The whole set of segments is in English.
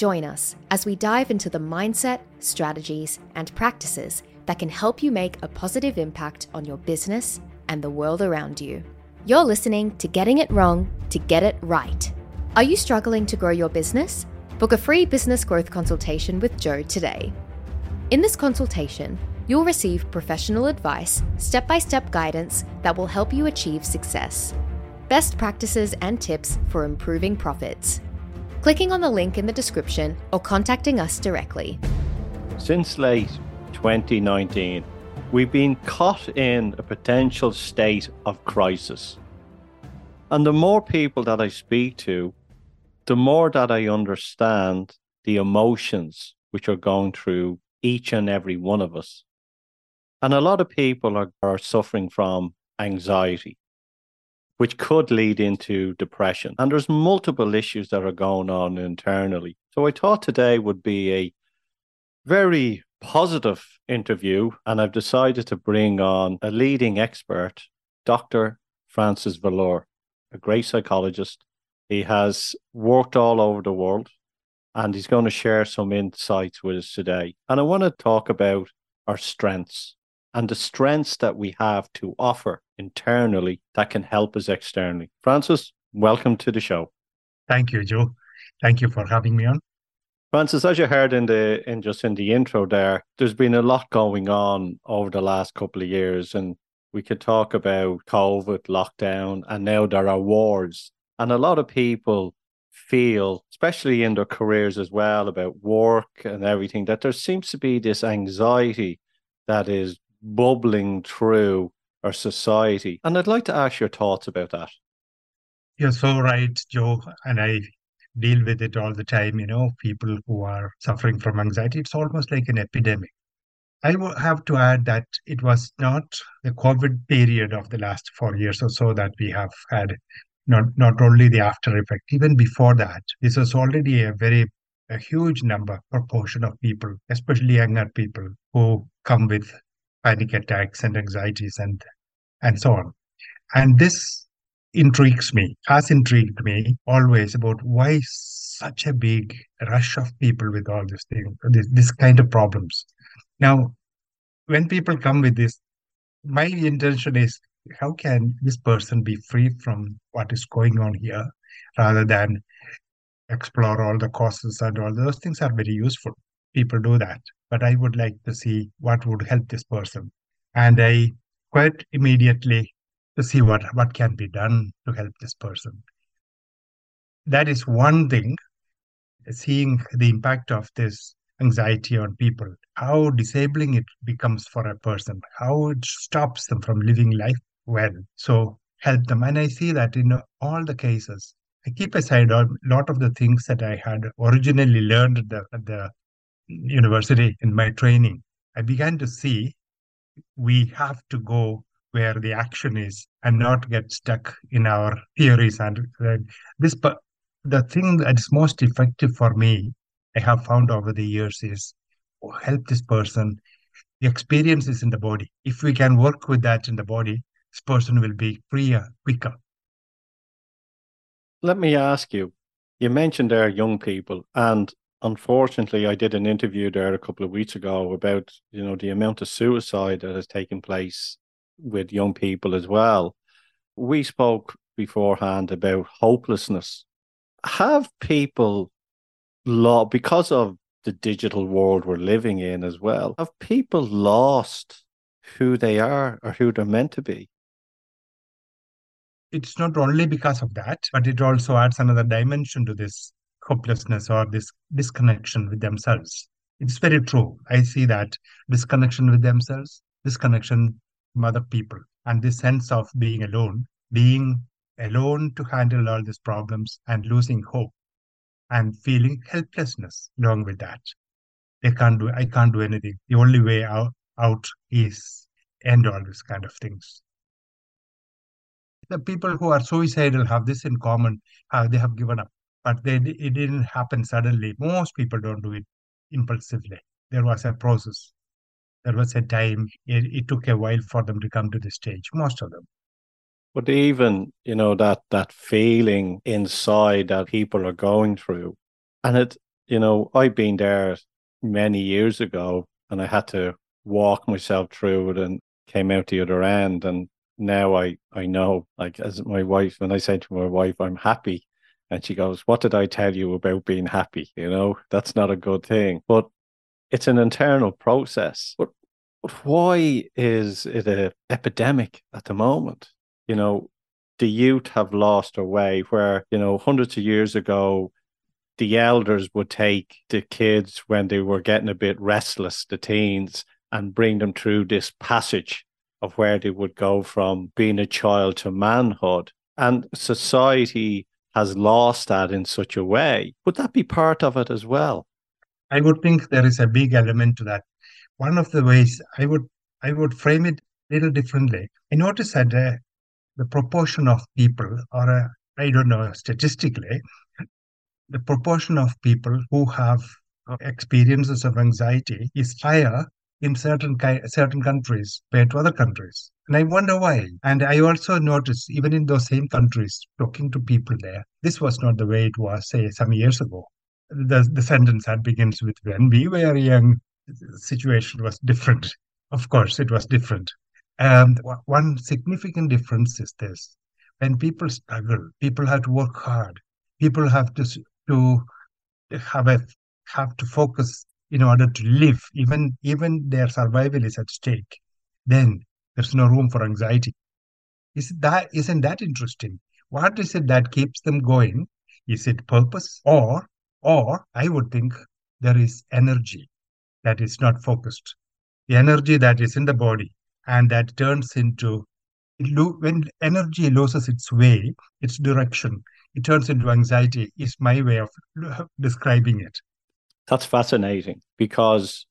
Join us as we dive into the mindset, strategies, and practices that can help you make a positive impact on your business and the world around you. You're listening to Getting It Wrong to Get It Right. Are you struggling to grow your business? Book a free business growth consultation with Joe today. In this consultation, you'll receive professional advice, step by step guidance that will help you achieve success, best practices and tips for improving profits. Clicking on the link in the description or contacting us directly. Since late 2019, we've been caught in a potential state of crisis. And the more people that I speak to, the more that I understand the emotions which are going through each and every one of us. And a lot of people are, are suffering from anxiety, which could lead into depression. And there's multiple issues that are going on internally. So I thought today would be a very positive interview, and I've decided to bring on a leading expert, Dr. Francis Valloor, a great psychologist. He has worked all over the world and he's going to share some insights with us today. And I want to talk about our strengths and the strengths that we have to offer internally that can help us externally. Francis, welcome to the show. Thank you, Joe. Thank you for having me on. Francis, as you heard in the in just in the intro there, there's been a lot going on over the last couple of years, and we could talk about COVID, lockdown, and now there are wars. And a lot of people feel, especially in their careers as well, about work and everything, that there seems to be this anxiety that is bubbling through our society. And I'd like to ask your thoughts about that. You're so right, Joe. And I deal with it all the time. You know, people who are suffering from anxiety, it's almost like an epidemic. I will have to add that it was not the COVID period of the last four years or so that we have had not, not only the after effect, even before that, this was already a very a huge number, proportion of people, especially younger people, who come with panic attacks and anxieties and and so on. And this intrigues me, has intrigued me always about why such a big rush of people with all this thing, this, this kind of problems. Now, when people come with this, my intention is how can this person be free from what is going on here rather than explore all the causes and all those things are very useful. People do that. But I would like to see what would help this person. And I quite immediately to see what, what can be done to help this person. That is one thing, seeing the impact of this anxiety on people, how disabling it becomes for a person, how it stops them from living life well. So help them. And I see that in all the cases, I keep aside a lot of the things that I had originally learned at the, at the university in my training. I began to see we have to go where the action is and not get stuck in our theories. And uh, this but the thing that is most effective for me i have found over the years is oh, help this person. The experience is in the body. If we can work with that in the body this person will be freer quicker. Let me ask you you mentioned there young people and unfortunately, I did an interview there a couple of weeks ago about you know the amount of suicide that has taken place with young people as well. We spoke beforehand about hopelessness. Have people, lost because of the digital world we're living in as well, have people lost who they are or who they're meant to be? It's not only because of that, but it also adds another dimension to this hopelessness or this disconnection with themselves. It's very true. I see that disconnection with themselves, disconnection from other people, and this sense of being alone, being alone to handle all these problems and losing hope and feeling helplessness along with that. They can't do I can't do anything. The only way out, out is end all these kind of things. The people who are suicidal have this in common, how they have given up but they, it didn't happen suddenly. Most people don't do it impulsively. There was a process. There was a time. It, it took a while for them to come to the stage. Most of them. But even you know that that feeling inside that people are going through, and it you know, I've been there many years ago and I had to walk myself through it and came out the other end. And now I, I know, like as my wife, when I say to my wife, I'm happy. And she goes, What did I tell you about being happy? You know, that's not a good thing. But it's an internal process. But why is it an epidemic at the moment? You know, the youth have lost their way where, you know, hundreds of years ago, the elders would take the kids when they were getting a bit restless, the teens, and bring them through this passage of where they would go from being a child to manhood. And society has lost that in such a way. Would that be part of it as well? I would think there is a big element to that. One of the ways I would I would frame it a little differently. I notice that uh, the proportion of people, or uh, I don't know statistically, the proportion of people who have experiences of anxiety is higher in certain certain countries compared to other countries. And I wonder why. And I also notice, even in those same countries, talking to people there, this was not the way it was, say, some years ago. The, the sentence that begins with, when we were young, the situation was different. Of course, it was different. And one significant difference is this. When people struggle, people have to work hard. People have to to have a have to focus in order to live, even even their survival is at stake, then there's no room for anxiety. Is that isn't that interesting? What is it that keeps them going? Is it purpose or or I would think there is energy that is not focused. The energy that is in the body and that turns into when energy loses its way, its direction, it turns into anxiety is my way of describing it that's fascinating because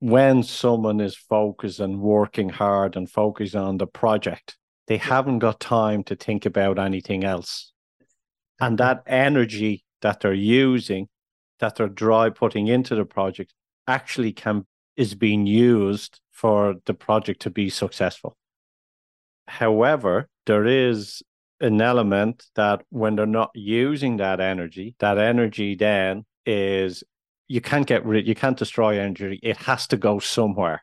when someone is focused and working hard and focused on the project they haven't got time to think about anything else. And that energy that they're using that they're dry putting into the project actually can is being used for the project to be successful. However there is an element that when they're not using that energy, that energy then is you can't get rid, you can't destroy energy. It has to go somewhere.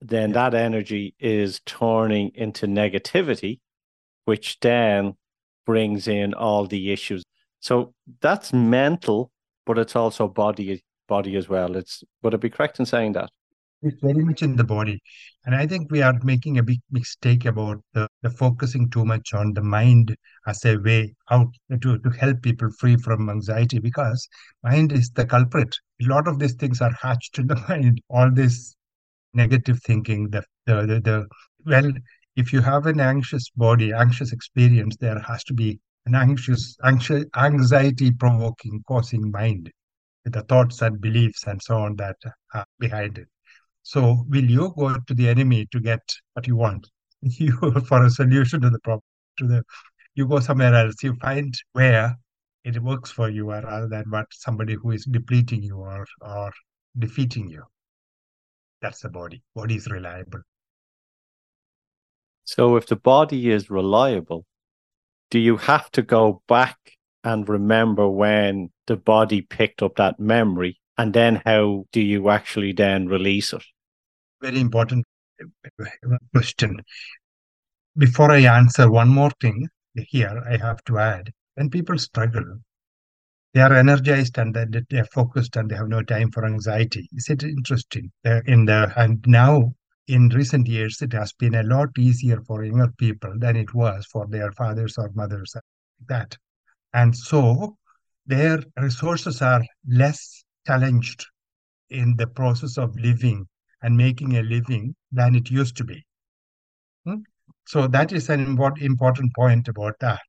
Then that energy is turning into negativity, which then brings in all the issues. So that's mental, but it's also body body as well. It's would it be correct in saying that? It's very much in the body. And I think we are making a big mistake about the, the focusing too much on the mind as a way out to, to help people free from anxiety because mind is the culprit. A lot of these things are hatched in the mind. All this negative thinking, the the, the, the well, if you have an anxious body, anxious experience, there has to be an anxious, anxious anxiety provoking, causing mind the thoughts and beliefs and so on that are behind it. So will you go to the enemy to get what you want? You for a solution to the problem. To the you go somewhere else. You find where it works for you rather than what somebody who is depleting you or or defeating you. That's the body. Body is reliable. So if the body is reliable, do you have to go back and remember when the body picked up that memory and then how do you actually then release it? Very important uh, question. Before I answer, one more thing here I have to add. When people struggle, they are energized and they're focused and they have no time for anxiety. Is it interesting? Uh, in the and now in recent years, it has been a lot easier for younger people than it was for their fathers or mothers. like That and so their resources are less challenged in the process of living and making a living than it used to be. Hmm? So that is an important point about that.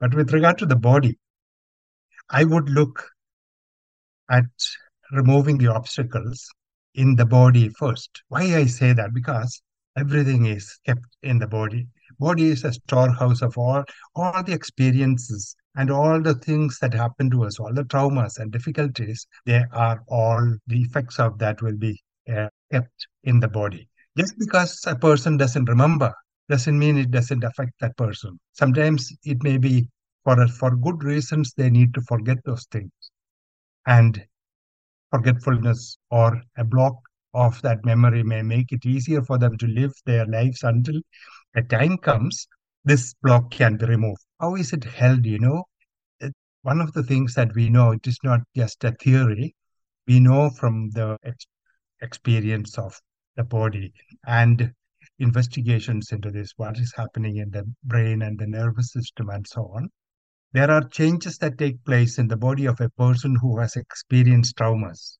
But with regard to the body, I would look at removing the obstacles in the body first. Why I say that? Because everything is kept in the body. Body is a storehouse of all all the experiences and all the things that happen to us, all the traumas and difficulties, they are all the effects of that will be uh, kept in the body. Just because a person doesn't remember doesn't mean it doesn't affect that person. Sometimes it may be for for good reasons they need to forget those things. And forgetfulness or a block of that memory may make it easier for them to live their lives until a time comes this block can be removed. How is it held? You know, one of the things that we know, it is not just a theory. We know from the experience of the body and investigations into this, what is happening in the brain and the nervous system and so on. There are changes that take place in the body of a person who has experienced traumas.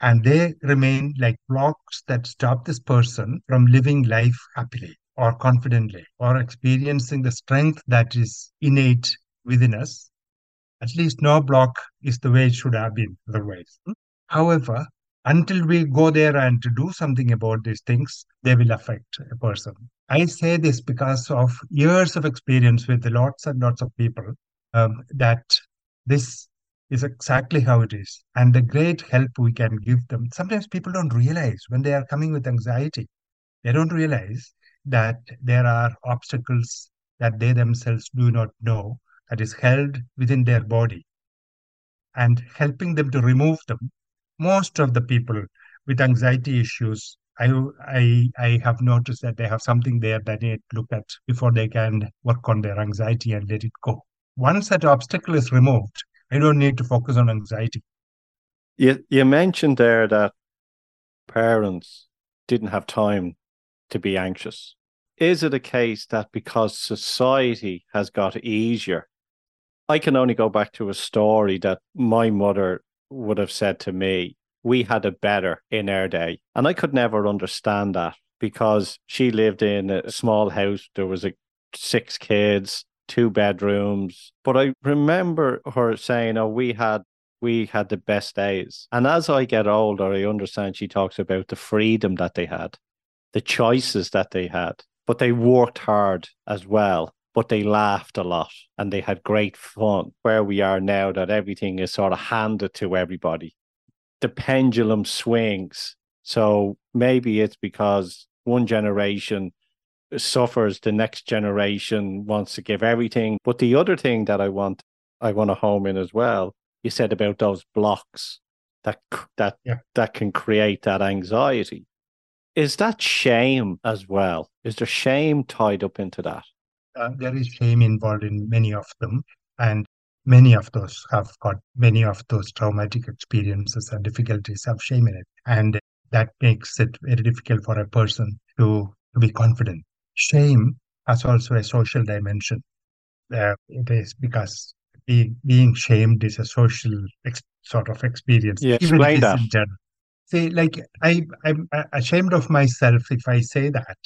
And they remain like blocks that stop this person from living life happily or confidently or experiencing the strength that is innate within us. At least no block is the way it should have been otherwise. However, until we go there and do something about these things, they will affect a person. I say this because of years of experience with lots and lots of people um, that this is exactly how it is. And the great help we can give them. Sometimes people don't realize when they are coming with anxiety, they don't realize that there are obstacles that they themselves do not know that is held within their body and helping them to remove them most of the people with anxiety issues I, I I have noticed that they have something there that they look at before they can work on their anxiety and let it go. Once that obstacle is removed, I don't need to focus on anxiety. You you mentioned there that parents didn't have time to be anxious. Is it a case that because society has got easier, I can only go back to a story that my mother would have said to me, we had it better in our day. And I could never understand that because she lived in a small house. There was a six kids, two bedrooms. But I remember her saying, Oh, we had we had the best days. And as I get older, I understand she talks about the freedom that they had, the choices that they had, but they worked hard as well but they laughed a lot and they had great fun. Where we are now, that everything is sort of handed to everybody. The pendulum swings. So maybe it's because one generation suffers, the next generation wants to give everything. But the other thing that I want, I want to home in as well, you said about those blocks that that yeah. that can create that anxiety. Is that shame as well? Is there shame tied up into that? Uh, there is shame involved in many of them. And many of those have got many of those traumatic experiences and difficulties have shame in it. And that makes it very difficult for a person to, to be confident. Shame has also a social dimension. Uh, it is because being, being shamed is a social ex- sort of experience. Yeah, explain that. See, like I, I'm ashamed of myself if I say that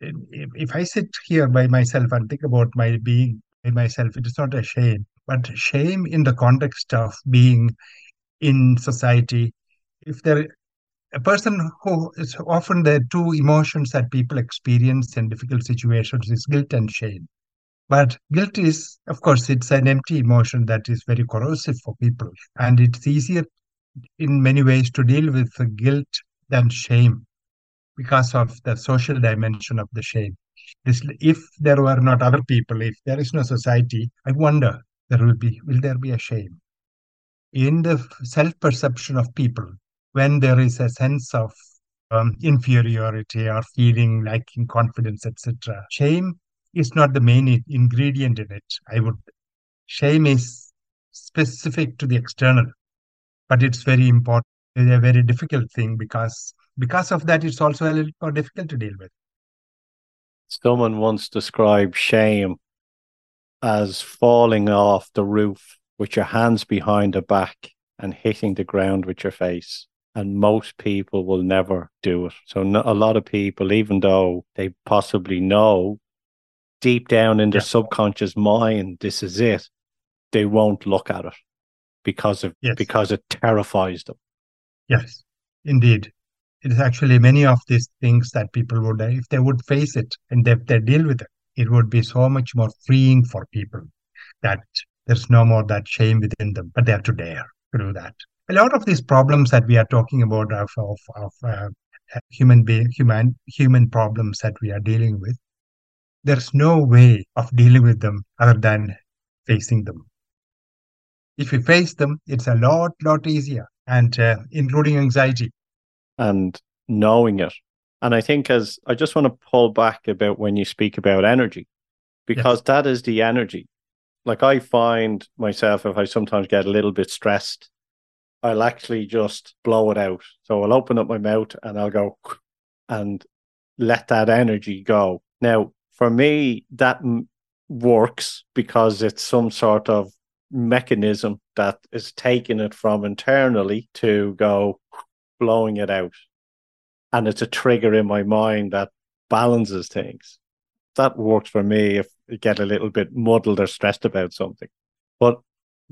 if I sit here by myself and think about my being by myself, it is not a shame, but shame in the context of being in society. If there a person who is often the two emotions that people experience in difficult situations is guilt and shame. But guilt is, of course, it's an empty emotion that is very corrosive for people. And it's easier in many ways to deal with guilt than shame because of the social dimension of the shame. This, if there were not other people, if there is no society, I wonder there will be will there be a shame in the self-perception of people when there is a sense of um, inferiority or feeling lacking confidence, etc. Shame is not the main ingredient in it. I would shame is specific to the external, but it's very important. It's a very difficult thing because because of that, it's also a little more difficult to deal with. Someone once described shame as falling off the roof with your hands behind the back and hitting the ground with your face. And most people will never do it. So, a lot of people, even though they possibly know deep down in their yeah. subconscious mind, this is it, they won't look at it because of yes. because it terrifies them. Yes, indeed it is actually many of these things that people would, if they would face it and if they deal with it, it would be so much more freeing for people that there's no more that shame within them, but they have to dare to do that. A lot of these problems that we are talking about of, of, of uh, human being, human, human problems that we are dealing with, there's no way of dealing with them other than facing them. if we face them, it's a lot, lot easier, and uh, including anxiety. And knowing it. And I think as I just want to pull back about when you speak about energy, because that is the energy. Like I find myself, if I sometimes get a little bit stressed, I'll actually just blow it out. So I'll open up my mouth and I'll go and let that energy go. Now, for me, that m- works because it's some sort of mechanism that is taking it from internally to go blowing it out. And it's a trigger in my mind that balances things. That works for me if you get a little bit muddled or stressed about something. But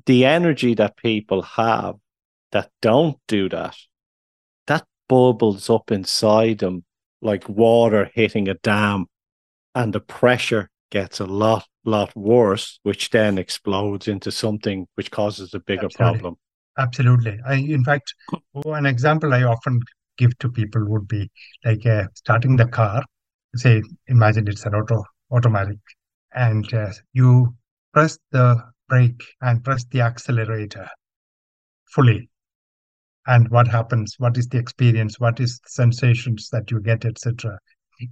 the energy that people have that don't do that, that bubbles up inside them like water hitting a dam, and the pressure gets a lot, lot worse, which then explodes into something which causes a bigger Absolutely. problem. Absolutely. I, in fact, an example I often give to people would be like uh, starting the car. Say, imagine it's an auto automatic, and uh, you press the brake and press the accelerator fully. And what happens? What is the experience? What is the sensations that you get etc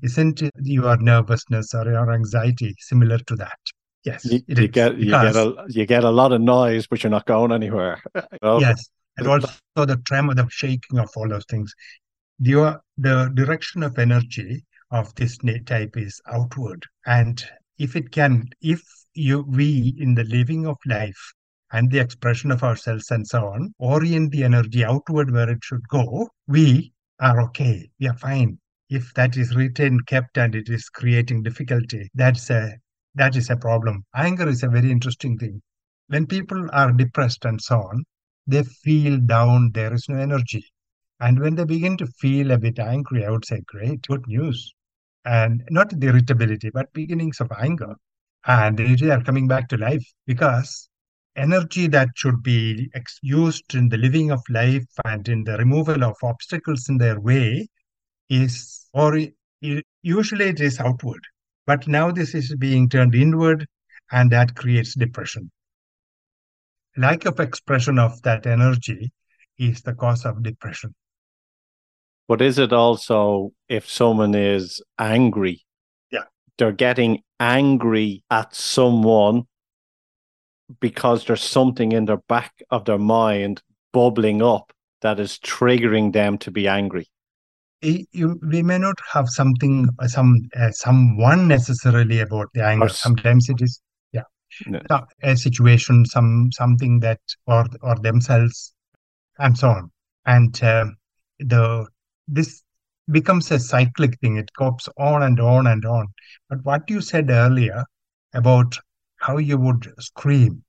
isn't your nervousness or your anxiety similar to that yes you, you get you get a you get a lot of noise but you're not going anywhere yes and also the tremor the shaking of all those things the, the direction of energy of this type is outward and if it can if you we in the living of life and the expression of ourselves and so on, orient the energy outward where it should go, we are okay. We are fine. If that is retained, kept, and it is creating difficulty, that's a that is a problem. Anger is a very interesting thing. When people are depressed and so on, they feel down, there is no energy. And when they begin to feel a bit angry, I would say, great, good news. And not the irritability, but beginnings of anger. And they are coming back to life because energy that should be used in the living of life and in the removal of obstacles in their way is, or usually it is outward. But now this is being turned inward and that creates depression. Lack of expression of that energy is the cause of depression. But is it also if someone is angry? Yeah. They're getting angry at someone because there's something in their back of their mind bubbling up that is triggering them to be angry. You, we may not have something, some uh, someone necessarily about the anger. Sometimes it is, yeah, no. a situation, some something that or or themselves, and so on. And uh, the this becomes a cyclic thing. It goes on and on and on. But what you said earlier about how you would scream.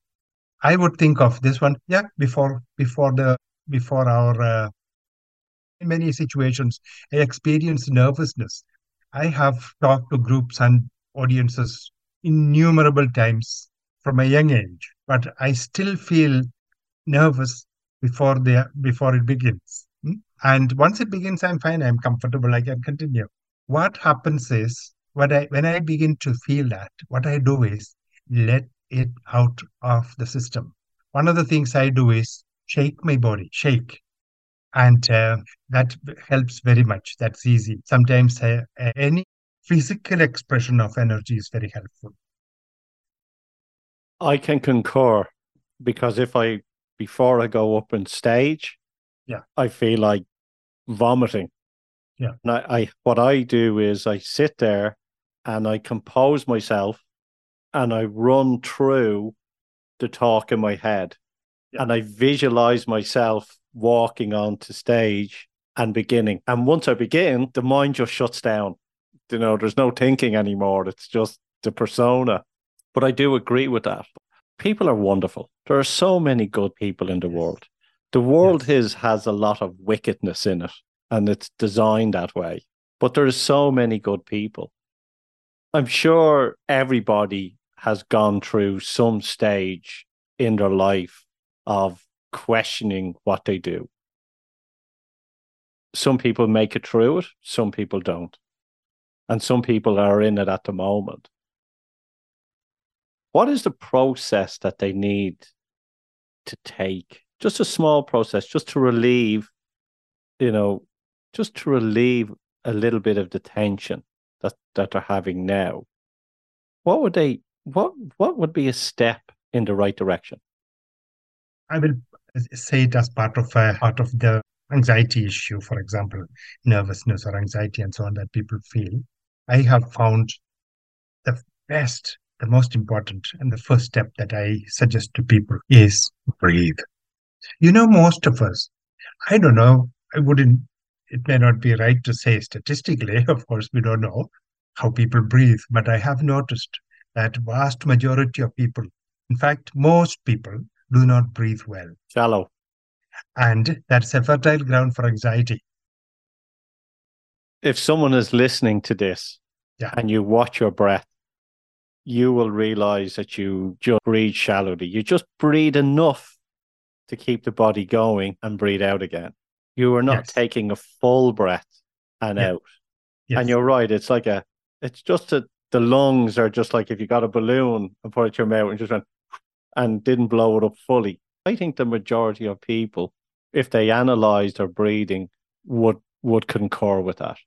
I would think of this one, yeah, before before the before our uh, in many situations, I experience nervousness. I have talked to groups and audiences innumerable times from a young age, but I still feel nervous before the before it begins. Hmm? And once it begins, I'm fine. I'm comfortable. I can continue. What happens is when I when I begin to feel that, what I do is let it out of the system. One of the things I do is shake my body, shake. And uh, that helps very much. That's easy. Sometimes uh, any physical expression of energy is very helpful. I can concur because if I, before I go up on stage, yeah, I feel like vomiting. Yeah. And I, I what I do is I sit there and I compose myself and I run through the talk in my head yeah. and I visualize myself walking onto stage and beginning. And once I begin, the mind just shuts down. You know, there's no thinking anymore. It's just the persona. But I do agree with that. People are wonderful. There are so many good people in the world. The world yes. is has a lot of wickedness in it, and it's designed that way. But there are so many good people. I'm sure everybody has gone through some stage in their life of questioning what they do. Some people make it through it, some people don't. And some people are in it at the moment. What is the process that they need to take? Just a small process, just to relieve, you know, just to relieve a little bit of the tension that, that they're having now. What would they what what would be a step in the right direction? I will say it as part of a part of the anxiety issue, for example, nervousness or anxiety and so on that people feel. I have found the best, the most important, and the first step that I suggest to people is breathe. You know, most of us, I don't know, I wouldn't, it may not be right to say statistically, of course, we don't know how people breathe, but I have noticed that vast majority of people, in fact, most people do not breathe well. Shallow. And that's a fertile ground for anxiety. If someone is listening to this yeah. and you watch your breath, you will realize that you just breathe shallowly. You just breathe enough to keep the body going and breathe out again. You are not yes. taking a full breath and yeah. out. Yes. And you're right. It's like a, it's just a, the lungs are just like if you got a balloon and put it to your mouth and just went and didn't blow it up fully. I think the majority of people, if they analyzed their breathing, would would concur with that.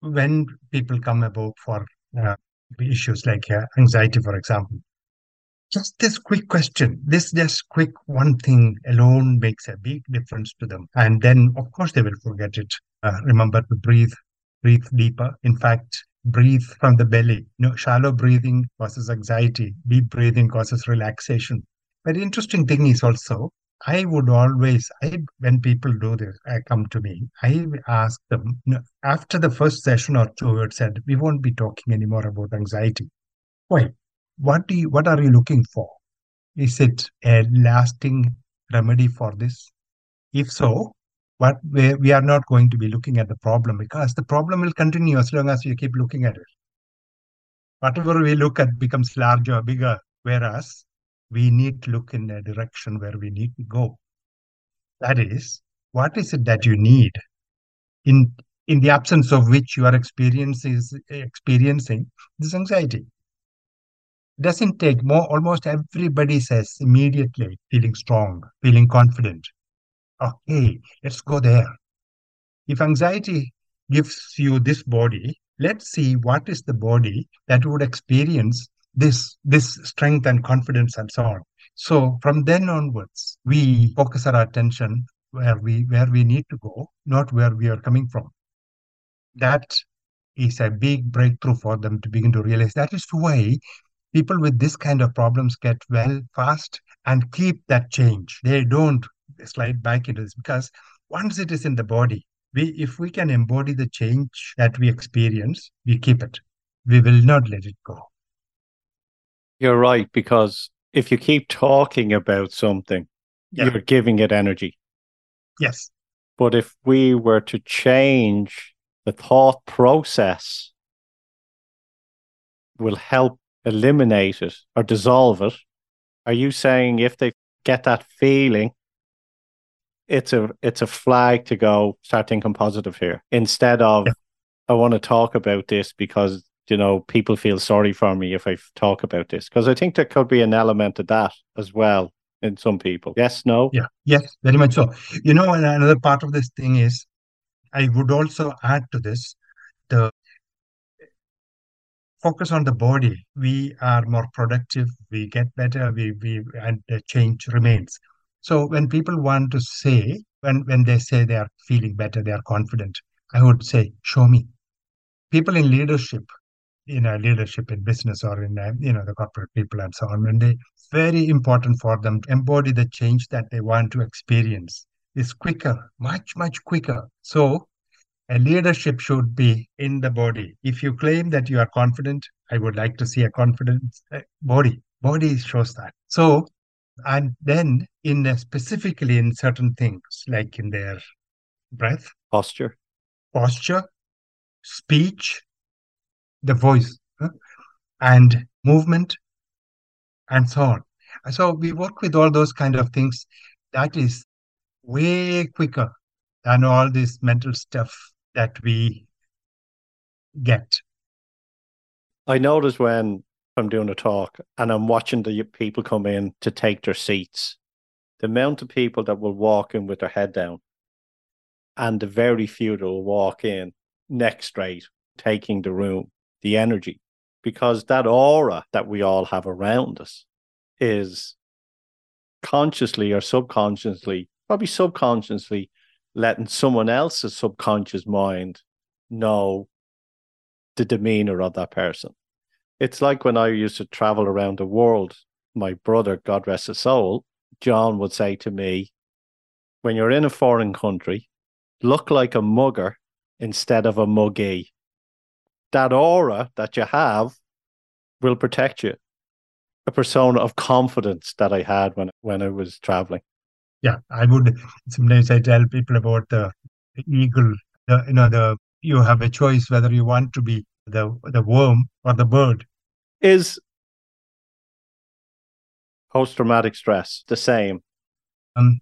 When people come about for uh, issues like uh, anxiety, for example, just this quick question, this just quick one thing alone makes a big difference to them, and then of course they will forget it. Uh, remember to breathe, breathe deeper. In fact, breathe from the belly. You know, shallow breathing causes anxiety. Deep breathing causes relaxation. But interesting thing is also, I would always, I, when people do this, I come to me, I ask them, you know, after the first session or two, it said, we won't be talking anymore about anxiety. Why? What do you, what are you looking for? Is it a lasting remedy for this? If so, but we, we are not going to be looking at the problem because the problem will continue as long as we keep looking at it. Whatever we look at becomes larger, bigger, whereas we need to look in a direction where we need to go. That is, what is it that you need in in the absence of which you are experiencing experiencing this anxiety? Doesn't take more almost everybody says immediately feeling strong, feeling confident, okay, let's go there. If anxiety gives you this body, let's see what is the body that would experience this this strength and confidence and so on. So from then onwards, we focus our attention where we where we need to go, not where we are coming from. That is a big breakthrough for them to begin to realize. That is why people with this kind of problems get well fast and keep that change. They don't slide back into this because once it is in the body, we if we can embody the change that we experience, we keep it. We will not let it go. You're right, because if you keep talking about something, yeah. you're giving it energy. Yes. But if we were to change the thought process, will help eliminate it or dissolve it. Are you saying if they get that feeling it's a it's a flag to go start thinking positive here instead of yeah. I want to talk about this because you know people feel sorry for me if I talk about this because I think there could be an element of that as well in some people. Yes, no. Yeah, yes, very much so. You know, another part of this thing is I would also add to this the focus on the body. We are more productive. We get better. We we and the change remains so when people want to say, when, when they say they are feeling better, they are confident, I would say, show me. People in leadership, you know, leadership in business or in, uh, you know, the corporate people and so on, when they, very important for them to embody the change that they want to experience is quicker, much, much quicker. So a leadership should be in the body. If you claim that you are confident, I would like to see a confident uh, body. Body shows that. So and then in specifically in certain things like in their breath. Posture. Posture speech the voice huh? and movement and so on. So we work with all those kind of things that is way quicker than all this mental stuff that we get. I notice when I'm doing a talk and I'm watching the people come in to take their seats. the amount of people that will walk in with their head down and the very few that will walk in neck straight, taking the room, the energy, because that aura that we all have around us is consciously or subconsciously, probably subconsciously, letting someone else's subconscious mind know the demeanor of that person. It's like when I used to travel around the world, my brother, God rest his soul, John would say to me, when you're in a foreign country, look like a mugger instead of a muggy. That aura that you have will protect you. A persona of confidence that I had when when I was traveling. Yeah, I would sometimes I tell people about the, the eagle. The you know the you have a choice whether you want to be the the worm or the bird. Is post traumatic stress the same? Um,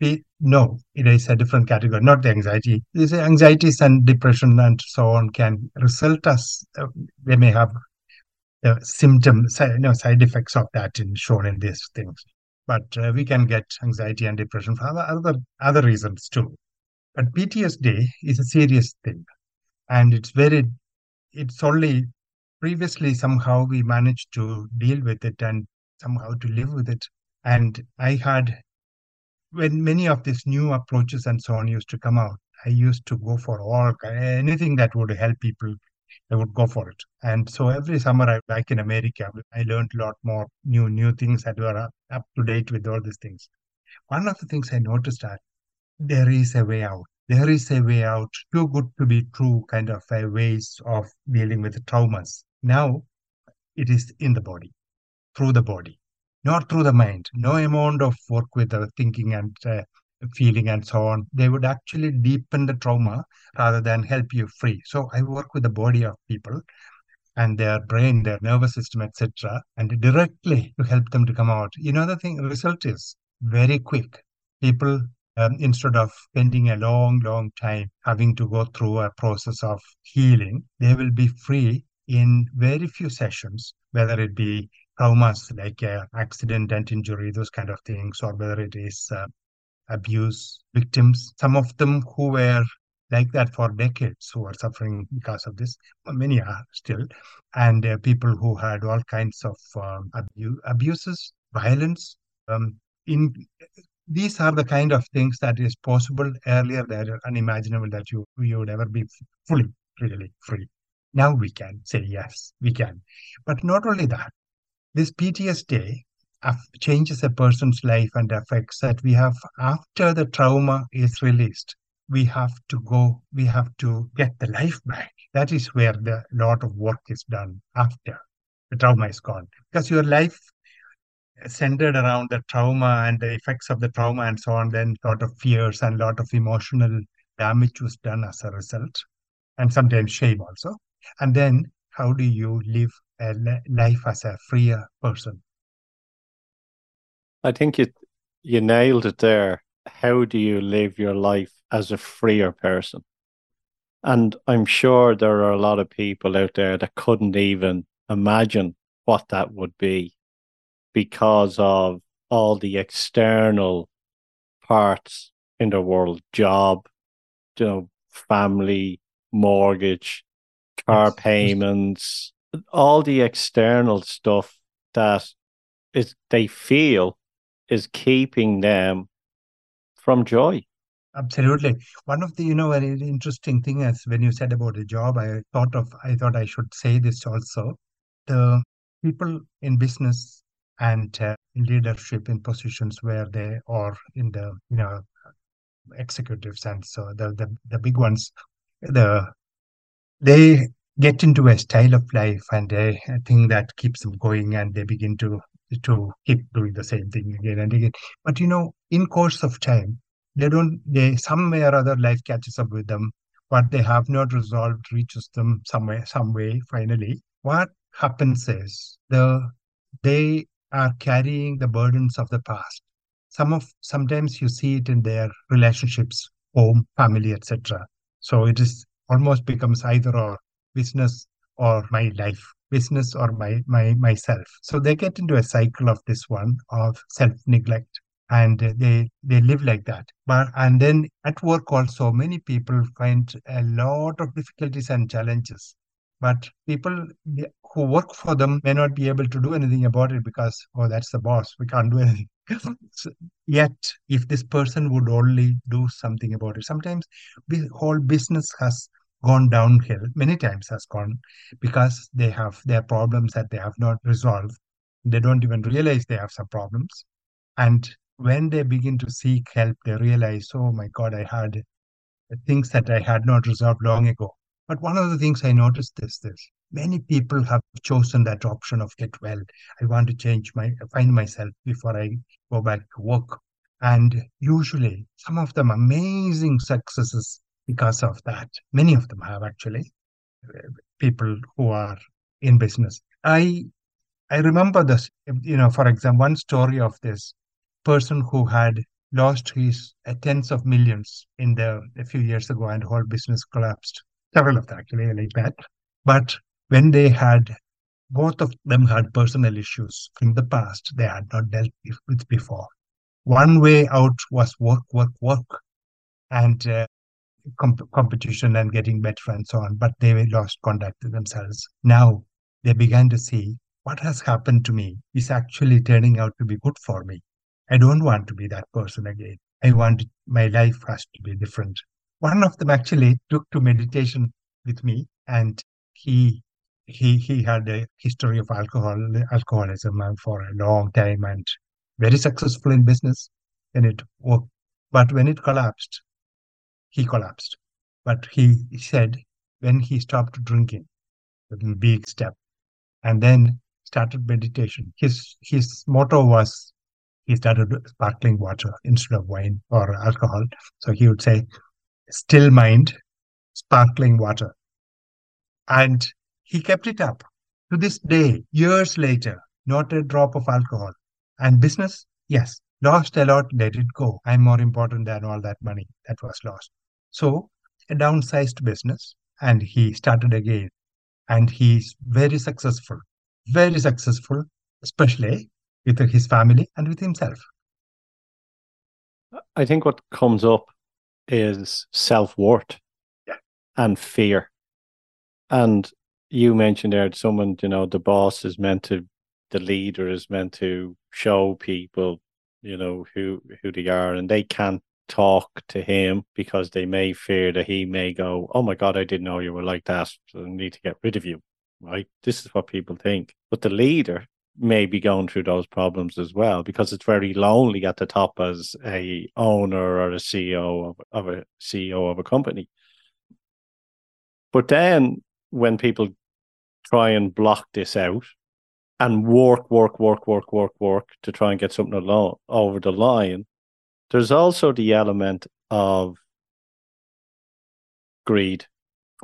we, no, it is a different category, not the anxiety. These anxieties and depression and so on can result as uh, they may have the symptoms, you know, side effects of that in, shown in these things. But uh, we can get anxiety and depression for other other reasons too. But PTSD is a serious thing, and it's very, it's only previously somehow we managed to deal with it and somehow to live with it. And I had, when many of these new approaches and so on used to come out, I used to go for all anything that would help people. I would go for it. And so every summer, I back in America, I learned a lot more new new things that were up, up to date with all these things. One of the things I noticed that there is a way out. There is a way out. Too good to be true, kind of a ways of dealing with traumas. Now, it is in the body through the body, not through the mind. No amount of work with the thinking and uh, feeling and so on. They would actually deepen the trauma rather than help you free. So I work with the body of people and their brain, their nervous system, etc., and directly to help them to come out. You know, the thing, result is very quick. People, um, instead of spending a long, long time having to go through a process of healing, they will be free in very few sessions, whether it be traumas like uh, accident and injury, those kind of things, or whether it is uh, abuse victims, some of them who were like that for decades, who are suffering because of this. Many are still, and uh, people who had all kinds of um, abu- abuses, violence. Um, in these are the kind of things that is possible earlier that are unimaginable that you you would ever be fully really free. Now we can say yes, we can, but not only that this PTSD changes a person's life and affects that we have after the trauma is released we have to go we have to get the life back. That is where the lot of work is done after the trauma is gone. Because your life centered around the trauma and the effects of the trauma and so on then a lot of fears and a lot of emotional damage was done as a result and sometimes shame also and then how do you live a life as a freer person. I think you you nailed it there. How do you live your life as a freer person? And I'm sure there are a lot of people out there that couldn't even imagine what that would be because of all the external parts in the world job, you know, family, mortgage, car yes. payments, all the external stuff that is they feel is keeping them from joy. Absolutely. One of the, you know, very interesting thing is when you said about the job, I thought of, I thought I should say this also. The people in business and uh, leadership in positions where they are in the, you know, executives and so the the, the big ones, the they get into a style of life and a, a thing that keeps them going and they begin to to keep doing the same thing again and again. But you know in course of time they don't they somewhere or other life catches up with them. What they have not resolved reaches them somewhere some way finally. What happens is the they are carrying the burdens of the past. Some of sometimes you see it in their relationships home family etc so it is almost becomes either or business or my life business or my my myself. So they get into a cycle of this one of self neglect and they they live like that. But and then at work also many people find a lot of difficulties and challenges but people who work for them may not be able to do anything about it because oh that's the boss. We can't do anything. So, yet if this person would only do something about it sometimes the whole business has gone downhill. Many times has gone because they have their problems that they have not resolved. They don't even realize they have some problems. And when they begin to seek help they realize oh my god i had things that i had not resolved long ago but one of the things i noticed is this. Many people have chosen that option of get well. I want to change my find myself before i go back to work. And usually some of them amazing successes because of that. Many of them have actually. People who are in business. I i remember this you know for example one story of this person who had lost his uh, tens of millions in the a few years ago and whole business collapsed several of them actually like that but when they had both of them had personal issues from the past they had not dealt with before. One way out was work, work, work, and uh, comp- competition and getting better and so on. But they lost contact with themselves. Now they began to see what has happened to me is actually turning out to be good for me. I don't want to be that person again. I want my life has to be different. One of them actually took to meditation with me and he he he had a history of alcohol alcoholism uh, for a long time and very successful in business and it worked but when it collapsed he collapsed. But he said when he stopped drinking a big step and then started meditation his his motto was he started sparkling water instead of wine or alcohol. So he would say still mind sparkling water and he kept it up. To this day, years later, not a drop of alcohol. And business, yes, lost a lot, let it go. I'm more important than all that money that was lost. So, a downsized business, and he started again. And he's very successful, very successful, especially with his family and with himself. I think what comes up is self worth yeah. and fear. And you mentioned there someone, you know, the boss is meant to, the leader is meant to show people, you know, who who they are, and they can't talk to him because they may fear that he may go, "Oh my God, I didn't know you were like that. So I need to get rid of you." Right? This is what people think, but the leader may be going through those problems as well because it's very lonely at the top as a owner or a CEO of, of a CEO of a company. But then when people try and block this out and work, work, work, work, work, work to try and get something along over the line, there's also the element of greed.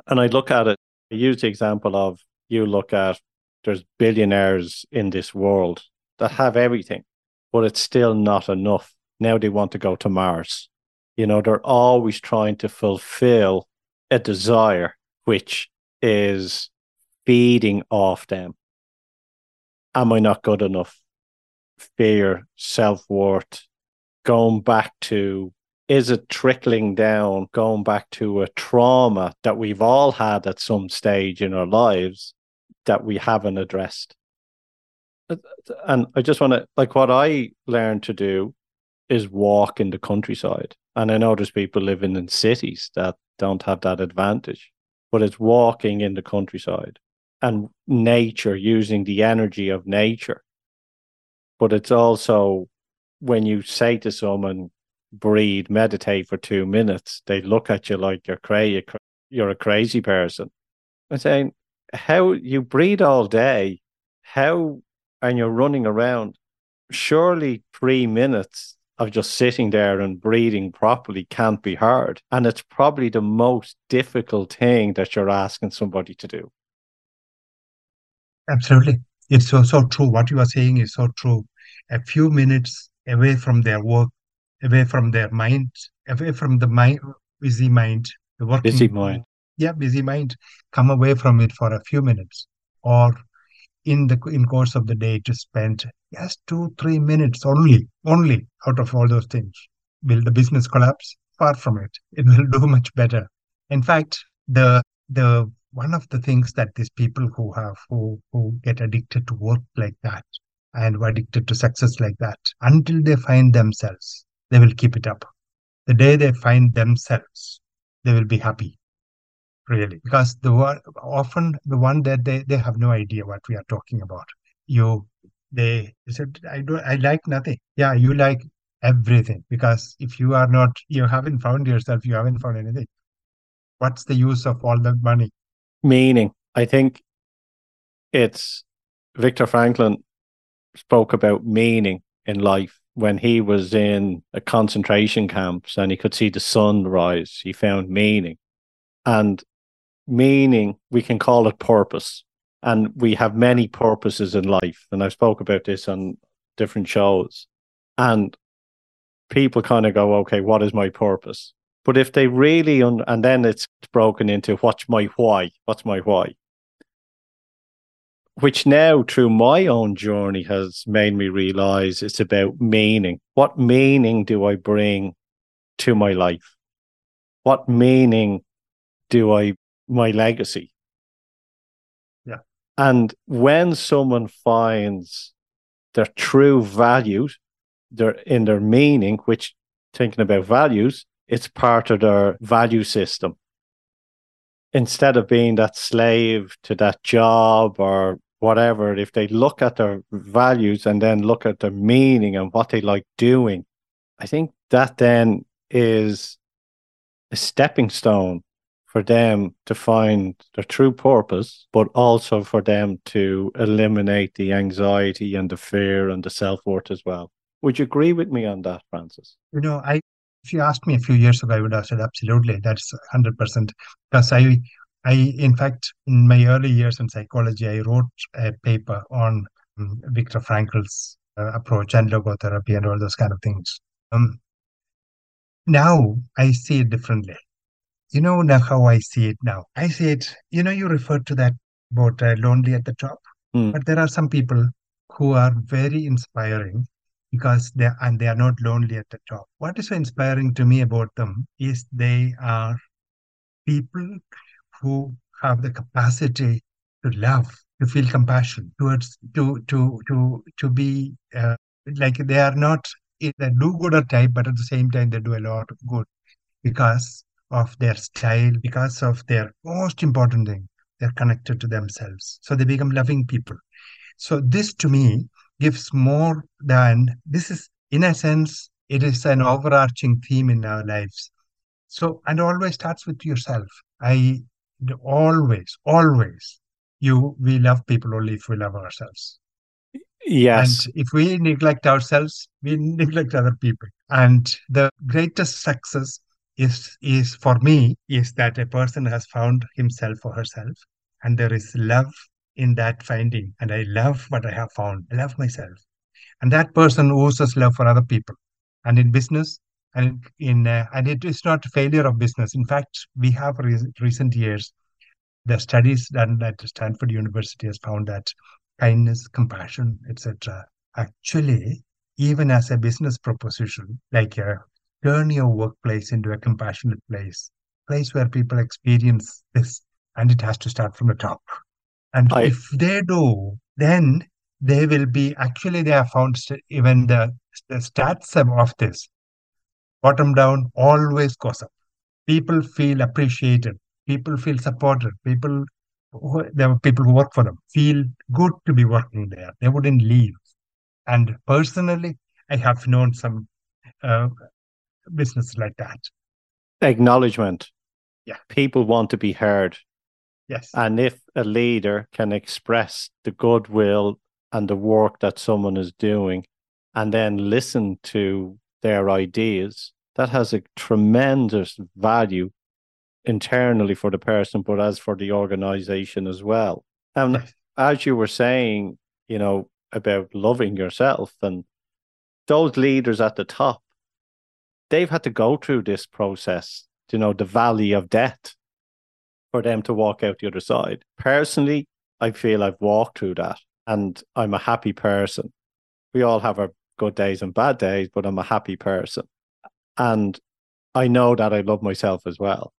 And I look at it, I use the example of you look at there's billionaires in this world that have everything, but it's still not enough. Now they want to go to Mars. You know, they're always trying to fulfill a desire, which is feeding off them. Am I not good enough? Fear, self worth, going back to is it trickling down, going back to a trauma that we've all had at some stage in our lives that we haven't addressed? Uh, and I just want to, like, what I learned to do is walk in the countryside. And I know there's people living in cities that don't have that advantage but it's walking in the countryside and nature, using the energy of nature. But it's also when you say to someone, breathe, meditate for two minutes, they look at you like you're crazy. You're a crazy person. I'm saying, how you breathe all day, how, and you're running around. Surely three minutes of just sitting there and breathing properly can't be hard. And it's probably the most difficult thing that you're asking somebody to do. Absolutely. It's so, so true. What you are saying is so true. A few minutes away from their work, away from their mind, away from the mind, busy mind, the working busy mind. Yeah, busy mind. Come away from it for a few minutes or in the in course of the day to spend just two, three minutes only, only out of all those things. Will the business collapse? Far from it. It will do much better. In fact, the the one of the things that these people who have who who get addicted to work like that and who are addicted to success like that, until they find themselves, they will keep it up. The day they find themselves, they will be happy really? Because the one often the one that they, they have no idea what we are talking about. You they said i don't i like nothing. Yeah you like everything. Because if you are not you haven't found yourself you haven't found anything. What's the use of all that money? Meaning. I think it's Viktor Frankl spoke about meaning in life when he was in a concentration camps and he could see the sun rise. He found meaning. And meaning, we can call it purpose. And we have many purposes in life. And I've spoke about this on different shows. And people kind of go, okay, what is my purpose? But if they really, un- and then it's broken into what's my why? What's my why? Which now, through my own journey, has made me realize it's about meaning. What meaning do I bring to my life? What meaning do I my legacy. Yeah. And when someone finds their true values, their in their meaning, which thinking about values, it's part of their value system. Instead of being that slave to that job or whatever, if they look at their values and then look at their meaning and what they like doing, I think that then is a stepping stone for them to find their true purpose, but also for them to eliminate the anxiety and the fear and the self worth as well. Would you agree with me on that, Francis? You know, I if you asked me a few years ago, I would have said absolutely. That's hundred percent. Because I, I in fact, in my early years in psychology, I wrote a paper on um, Viktor Frankl's uh, approach and logotherapy and all those kind of things. Um, now I see it differently you know now how I see it now. I see it, you know, you referred to that about uh, lonely at the top, mm. but there are some people who are very inspiring because they and they are not lonely at the top. What is so inspiring to me about them is they are people who have the capacity to love, to feel compassion towards to to to to be uh, like they are not the do-gooder type, but at the same time they do a lot of good because of their style, because of their most important thing, they're connected to themselves. So they become loving people. So this to me gives more than this is, in a sense, it is an overarching theme in our lives. So, and always starts with yourself. I always, always, you, we love people only if we love ourselves. Yes. And if we neglect ourselves, we neglect other people. And the greatest success is is for me is that a person has found himself or herself and there is love in that finding. And i love what i have found. I love myself. And that person oozes love for other people and in business and in uh, and it is not failure of business. In fact we have re- recent years the studies done at stanford university has found that kindness compassion etc actually even as a business proposition like a turn your workplace into a compassionate place, place where people experience this, and it has to start from the top. And I, if they do, then they will be actually they have found even the, the stats of this bottom down always goes up. People feel appreciated. People feel supported. People who, there are people who work for them feel good to be working there. They wouldn't leave. And personally, I have known some uh, business like that. Acknowledgement. Yeah. People want to be heard. Yes. And if a leader can express the goodwill and the work that someone is doing and then listen to their ideas, that has a tremendous value internally for the person, but as for the organization as well. And yes. as you were saying, you know, about loving yourself and those leaders at the top they've had to go through this process, you know, the valley of death for them to walk out the other side. Personally, I feel I've walked through that. and I'm a happy person. We all have our good days and bad days, but I'm a happy person. And I know that I love myself as well,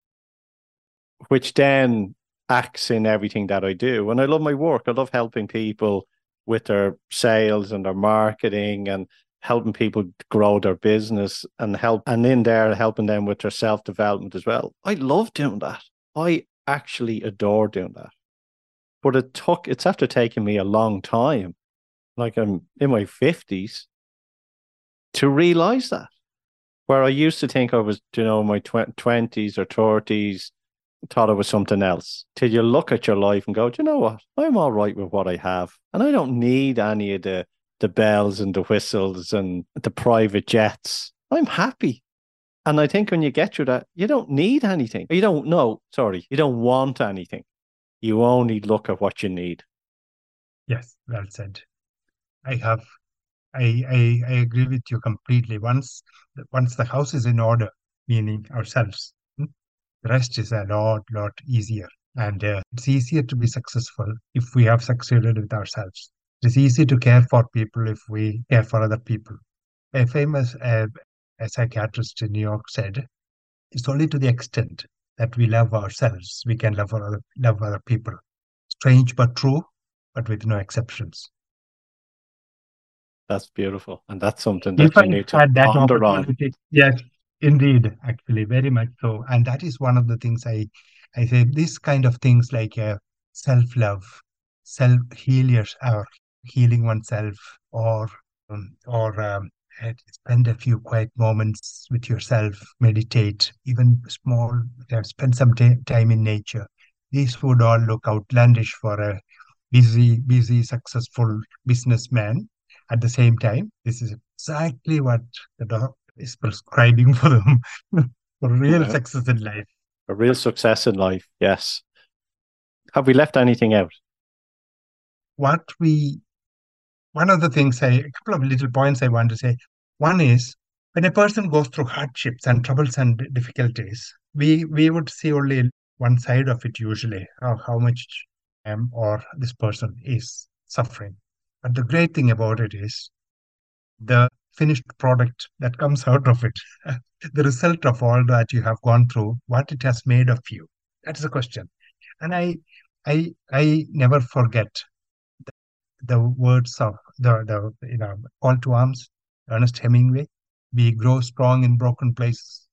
which then acts in everything that I do. And I love my work. I love helping people with their sales and their marketing and helping people grow their business and help and in there helping them with their self-development as well. I love doing that. I actually adore doing that. But it took it's after taking me a long time, like I'm in my fifties, to realize that. Where I used to think I was, you know, my twenties or thirties, thought it was something else. Till you look at your life and go, do you know what? I'm all right with what I have, and I don't need any of the the bells and the whistles and the private jets. I'm happy. And I think when you get through that, you don't need anything. You don't know, sorry, you don't want anything. You only look at what you need. Yes, well said. I have I, I, I agree with you completely. Once once the house is in order, meaning ourselves, hmm, the rest is a lot lot easier, and uh, it's easier to be successful if we have succeeded with ourselves. It's easy to care for people if we care for other people. A famous uh, a psychiatrist in New York said, "It's only to the extent that we love ourselves we can love other love other people." Strange but true, but with no exceptions. That's beautiful, and that's something that if you I need to that ponder on. Yes, indeed, actually, very much so. And that is one of the things I, I say. This kind of things like uh, self love, self healers, or healing oneself, or um, or um, spend a few quiet moments with yourself, meditate, even small, uh, spend some t- time in nature. These would all look outlandish for a busy, busy, successful businessman at the same time, this is exactly what the doctor is prescribing for them for real yeah. success in life. A real success in life, yes. Have we left anything out? What we, one of the things I, a couple of little points I want to say. One is when a person goes through hardships and troubles and difficulties, we we would see only one side of it usually, how, how much um, or this person is suffering. But the great thing about it is the finished product that comes out of it, the result of all that you have gone through, what it has made of you. That is the question. And I, I, I never forget the, words of the, the, you know, call to arms, Ernest Hemingway. We grow strong in broken places.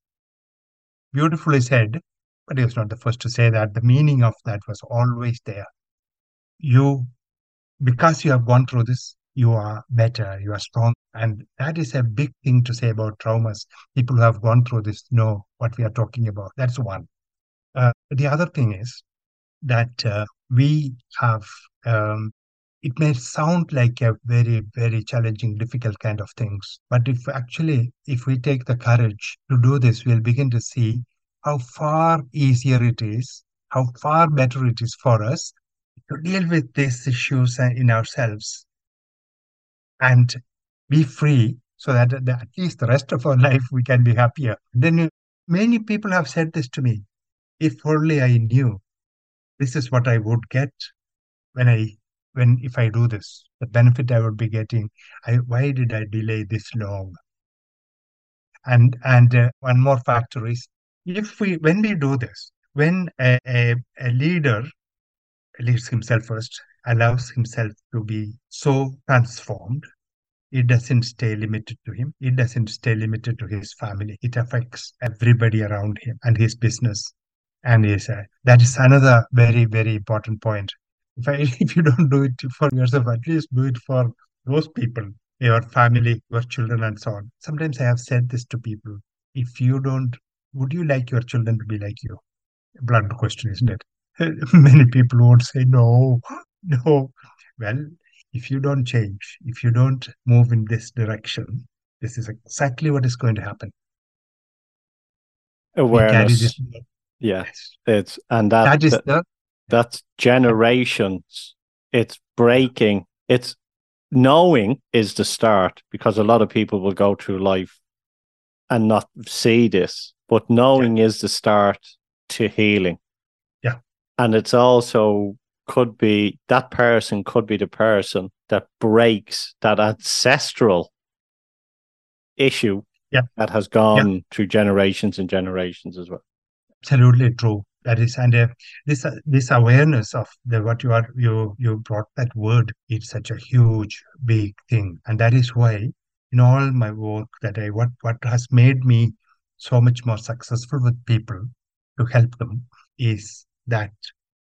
Beautifully said, but he was not the first to say that. The meaning of that was always there. You because you have gone through this, you are better, you are strong. And that is a big thing to say about traumas. People who have gone through this know what we are talking about. That's one. Uh, the other thing is that uh, we have, um, it may sound like a very, very challenging, difficult kind of things. But if actually, if we take the courage to do this, we'll begin to see how far easier it is, how far better it is for us to deal with these issues uh, in ourselves and be free so that at least the rest of our life we can be happier. Then uh, many people have said this to me. If only I knew this is what I would get when I when if I do this, the benefit I would be getting. I why did I delay this long? And and uh, one more factor is if we when we do this, when a, a, a leader leads himself first, allows himself to be so transformed. It doesn't stay limited to him. It doesn't stay limited to his family. It affects everybody around him and his business. And his, uh, that is another very, very important point. If, I, if you don't do it for yourself, at least do it for those people, your family, your children, and so on. Sometimes I have said this to people. If you don't, would you like your children to be like you? Blunt question, isn't it? many people would say, no, no. Well, if you don't change, if you don't move in this direction, this is exactly what is going to happen. Awareness. Yes, it's and that, that is the that's generations. It's breaking. It's knowing is the start because a lot of people will go through life and not see this, but knowing yeah. is the start to healing Yeah. and it's also could be that person could be the person that breaks that ancestral issue yeah. that has gone yeah. through generations and generations as well. Absolutely true. That is, and uh, this uh, this awareness of the what you are you you brought that word. It's such a huge, big thing, and that is why in all my work that I what what has made me so much more successful with people to help them is that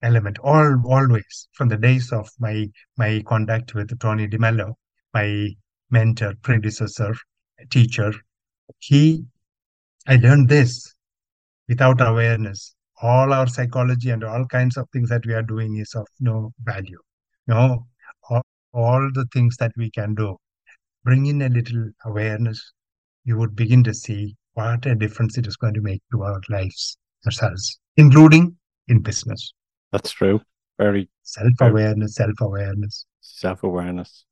element all always from the days of my my contact with Tony DeMello, my mentor, predecessor, teacher, he I learned this without awareness. All our psychology and all kinds of things that we are doing is of no value. No, all, all the things that we can do. Bring in a little awareness, you would begin to see what a difference it is going to make to our lives ourselves, including in business. That's true. Very self awareness, self awareness. Self awareness.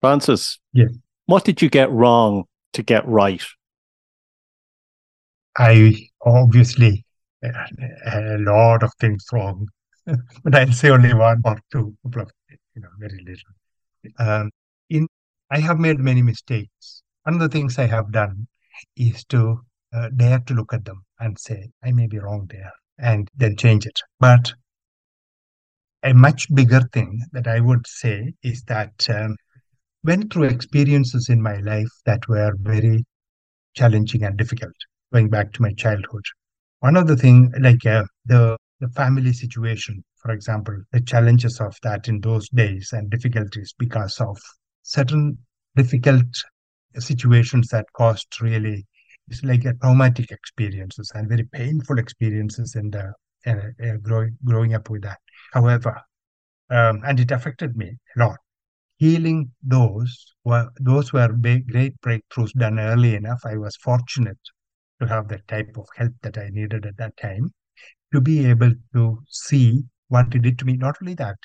Francis, yeah. what did you get wrong to get right? I obviously a lot of things wrong, but I'll say only one or two, couple of you know, very little. Um, in I have made many mistakes. One of the things I have done is to uh, dare to look at them and say, I may be wrong there, and then change it. But a much bigger thing that I would say is that um, went through experiences in my life that were very challenging and difficult, going back to my childhood. One of the things, like uh, the, the family situation, for example, the challenges of that in those days and difficulties because of certain difficult situations that caused really it's like a traumatic experiences and very painful experiences in the uh, uh, growing growing up with that. However, um, and it affected me a lot. Healing those were those were big, great breakthroughs done early enough. I was fortunate to have the type of help that I needed at that time to be able to see what it did to me. Not only that,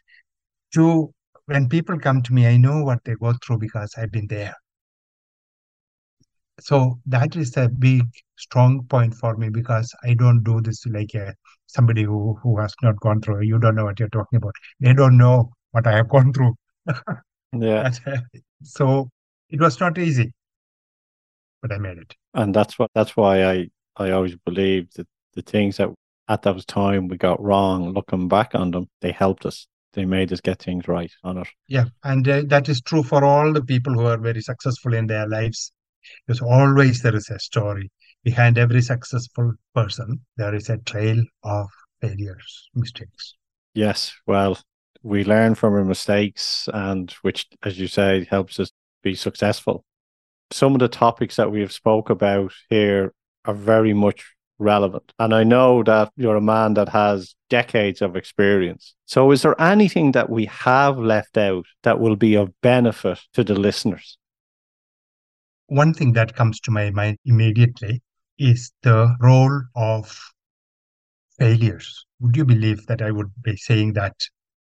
to when people come to me, I know what they go through because I've been there. So that is a big strong point for me because i don't do this like a, somebody who who has not gone through. You don't know what you're talking about. They don't know what i have gone through. Yeah. So it was not easy but i made it and that's what that's why i i always believe that the things that at that time we got wrong looking back on them they helped us they made us get things right on it yeah and uh, that is true for all the people who are very successful in their lives because always there is a story. Behind every successful person, there is a trail of failures, mistakes. Yes, well, we learn from our mistakes, and which, as you say, helps us be successful. Some of the topics that we have spoke about here are very much relevant. And I know that you're a man that has decades of experience. So, is there anything that we have left out that will be of benefit to the listeners? one thing that comes to my mind immediately is the role of failures. Would you believe that I would be saying that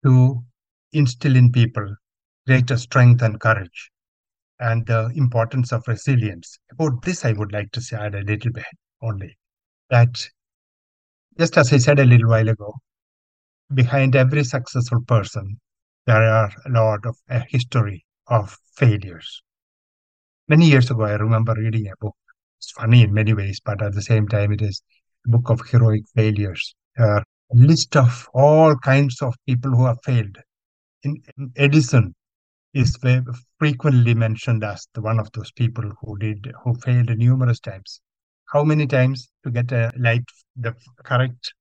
to instill in people greater strength and courage and the importance of resilience? About this, I would like to say add a little bit only that just as I said a little while ago, behind every successful person, there are a lot of a history of failures many years ago, I remember reading a book. It's funny in many ways, but at the same time, it is a book of heroic failures. A list of all kinds of people who have failed. In, in Edison is frequently mentioned as the one of those people who did who failed numerous times. How many times to get a light, the correct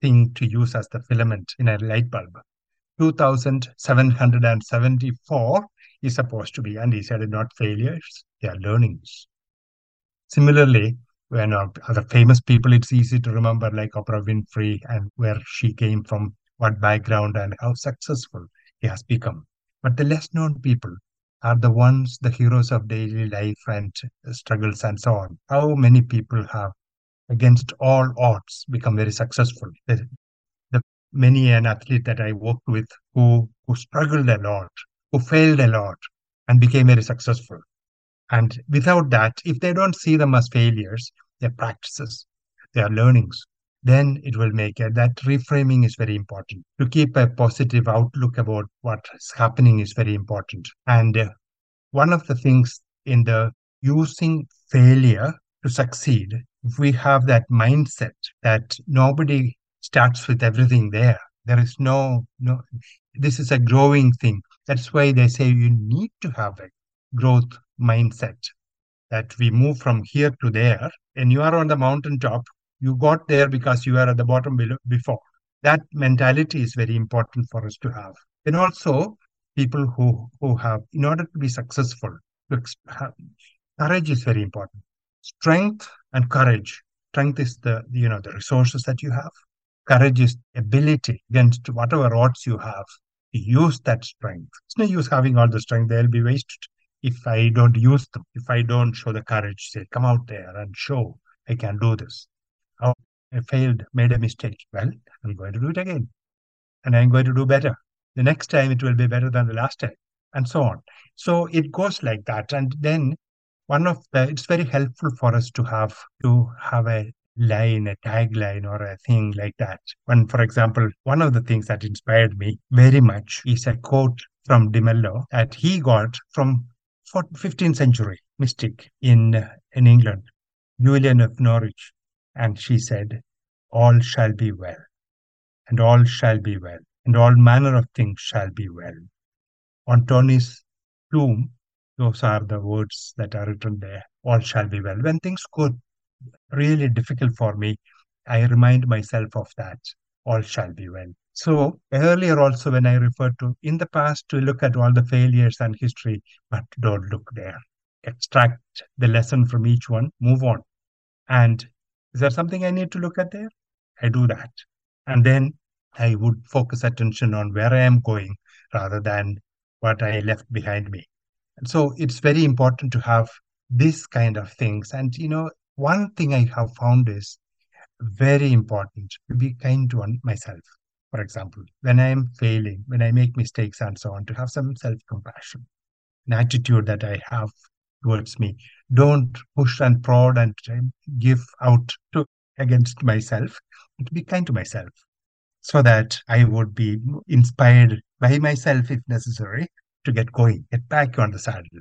thing to use as the filament in a light bulb? 2,774 is supposed to be, and he said not failures, they are learnings. Similarly, when other famous people, it's easy to remember, like Oprah Winfrey and where she came from, what background, and how successful he has become. But the less known people are the ones, the heroes of daily life and struggles and so on. How many people have, against all odds, become very successful? The, the many an athlete that I worked with who who struggled a lot, who failed a lot, and became very successful. And without that, if they don't see them as failures, they're practices, their learnings. Then it will make it. That reframing is very important. To keep a positive outlook about what is happening is very important. And uh, one of the things in the using failure to succeed, if we have that mindset that nobody starts with everything there, there is no, no, this is a growing thing. That's why they say you need to have a growth mindset that we move from here to there. And you are on the mountaintop, you got there because you were at the bottom below, before. That mentality is very important for us to have. And also, people who, who have, in order to be successful, have, courage is very important. Strength and courage. Strength is the, you know, the resources that you have. Courage is ability against whatever odds you have to use that strength. It's no use having all the strength, they'll be wasted if I don't use them, if I don't show the courage, say, come out there and show I can do this. I failed, made a mistake. Well, I'm going to do it again. And I'm going to do better. The next time it will be better than the last time, and so on. So it goes like that. And then one of the it's very helpful for us to have to have a line, a tagline, or a thing like that. When, for example, one of the things that inspired me very much is a quote from De Mello that he got from 15th century mystic in in England, Julian of Norwich, and she said, All shall be well, and all shall be well, and all manner of things shall be well. On Tony's tomb, those are the words that are written there. All shall be well. When things go really difficult for me, I remind myself of that. All shall be well. So earlier also when I referred to in the past to look at all the failures and history, but don't look there. Extract the lesson from each one, move on. And is there something I need to look at there? I do that. And then I would focus attention on where I am going rather than what I left behind me. And so it's very important to have this kind of things. And, you know, one thing I have found is very important to be kind to myself. For example, when I am failing, when I make mistakes and so on, to have some self compassion, an attitude that I have towards me. Don't push and prod and give out to against myself. Be kind to myself, so that I would be inspired by myself if necessary to get going, get back on the saddle.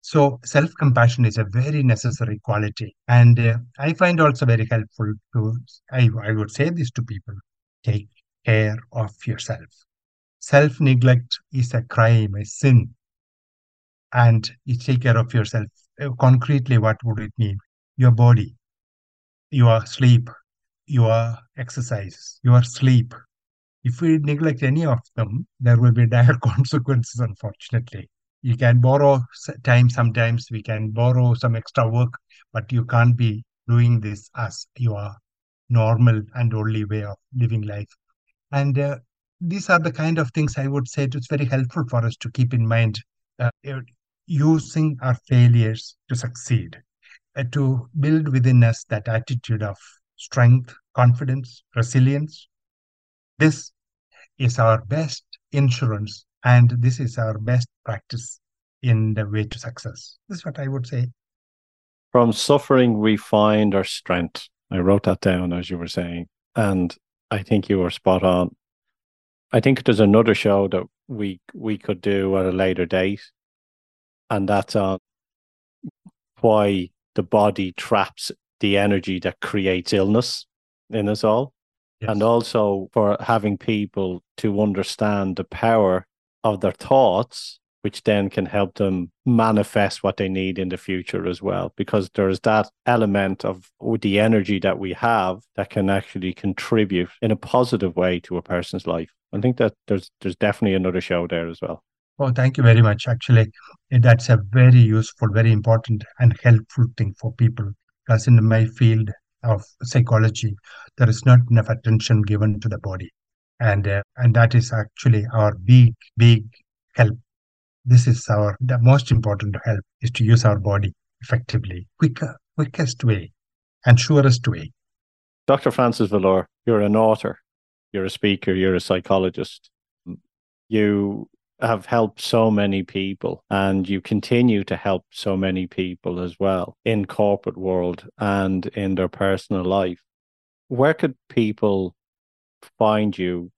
So self compassion is a very necessary quality, and uh, I find also very helpful to. I I would say this to people: take care of yourself. Self neglect is a crime, a sin and you take care of yourself. Uh, concretely, what would it mean? Your body, your sleep, your exercise, your sleep. If we neglect any of them, there will be dire consequences, unfortunately. You can borrow time sometimes, we can borrow some extra work, but you can't be doing this as your normal and only way of living life. And uh, these are the kind of things I would say it's very helpful for us to keep in mind. Uh, using our failures to succeed, uh, to build within us that attitude of strength, confidence, resilience. This is our best insurance, and this is our best practice in the way to success. This is what I would say. From suffering, we find our strength. I wrote that down as you were saying, and I think you were spot on. I think there's another show that we we could do at a later date and that's on why the body traps the energy that creates illness in us all. Yes. And also for having people to understand the power of their thoughts, which then can help them manifest what they need in the future as well. Because there's that element of the energy that we have that can actually contribute in a positive way to a person's life. I think that there's there's definitely another show there as well. Oh, thank you very much. Actually, that's a very useful, very important, and helpful thing for people. Because in my field of psychology, there is not enough attention given to the body, and uh, and that is actually our big, big help. This is our the most important help is to use our body effectively, quicker, quickest way, and surest way. Dr. Francis Valloor, you're an author, you're a speaker, you're a psychologist. You have helped so many people and you continue to help so many people as well in corporate world and in their personal life where could people find you?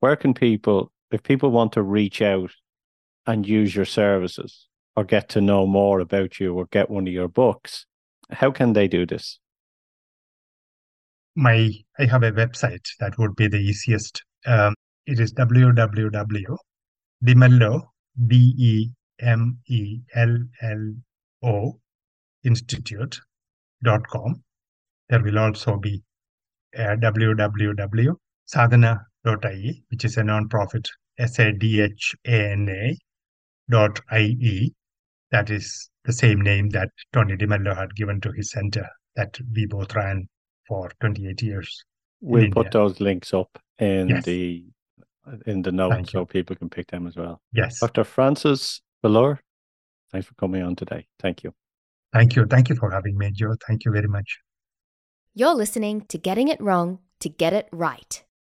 Where can people, if people want to reach out and use your services or get to know more about you or get one of your books, how can they do this? My I have a website that would be the easiest. Um, it is www.demello d e m e l l o institute.com. There will also be uh, www.sadhana.ie, which is a non-profit S-A-D-H-A-N-A dot I-E. That is the same name that Tony DeMello had given to his center that we both ran for 28 years. We'll put those links up in yes. the in the notes so people can pick them as well. Yes. Dr. Francis Valloor, thanks for coming on today. Thank you. Thank you. Thank you for having me, Joe. Thank you very much. You're listening to Getting It Wrong to Get It Right.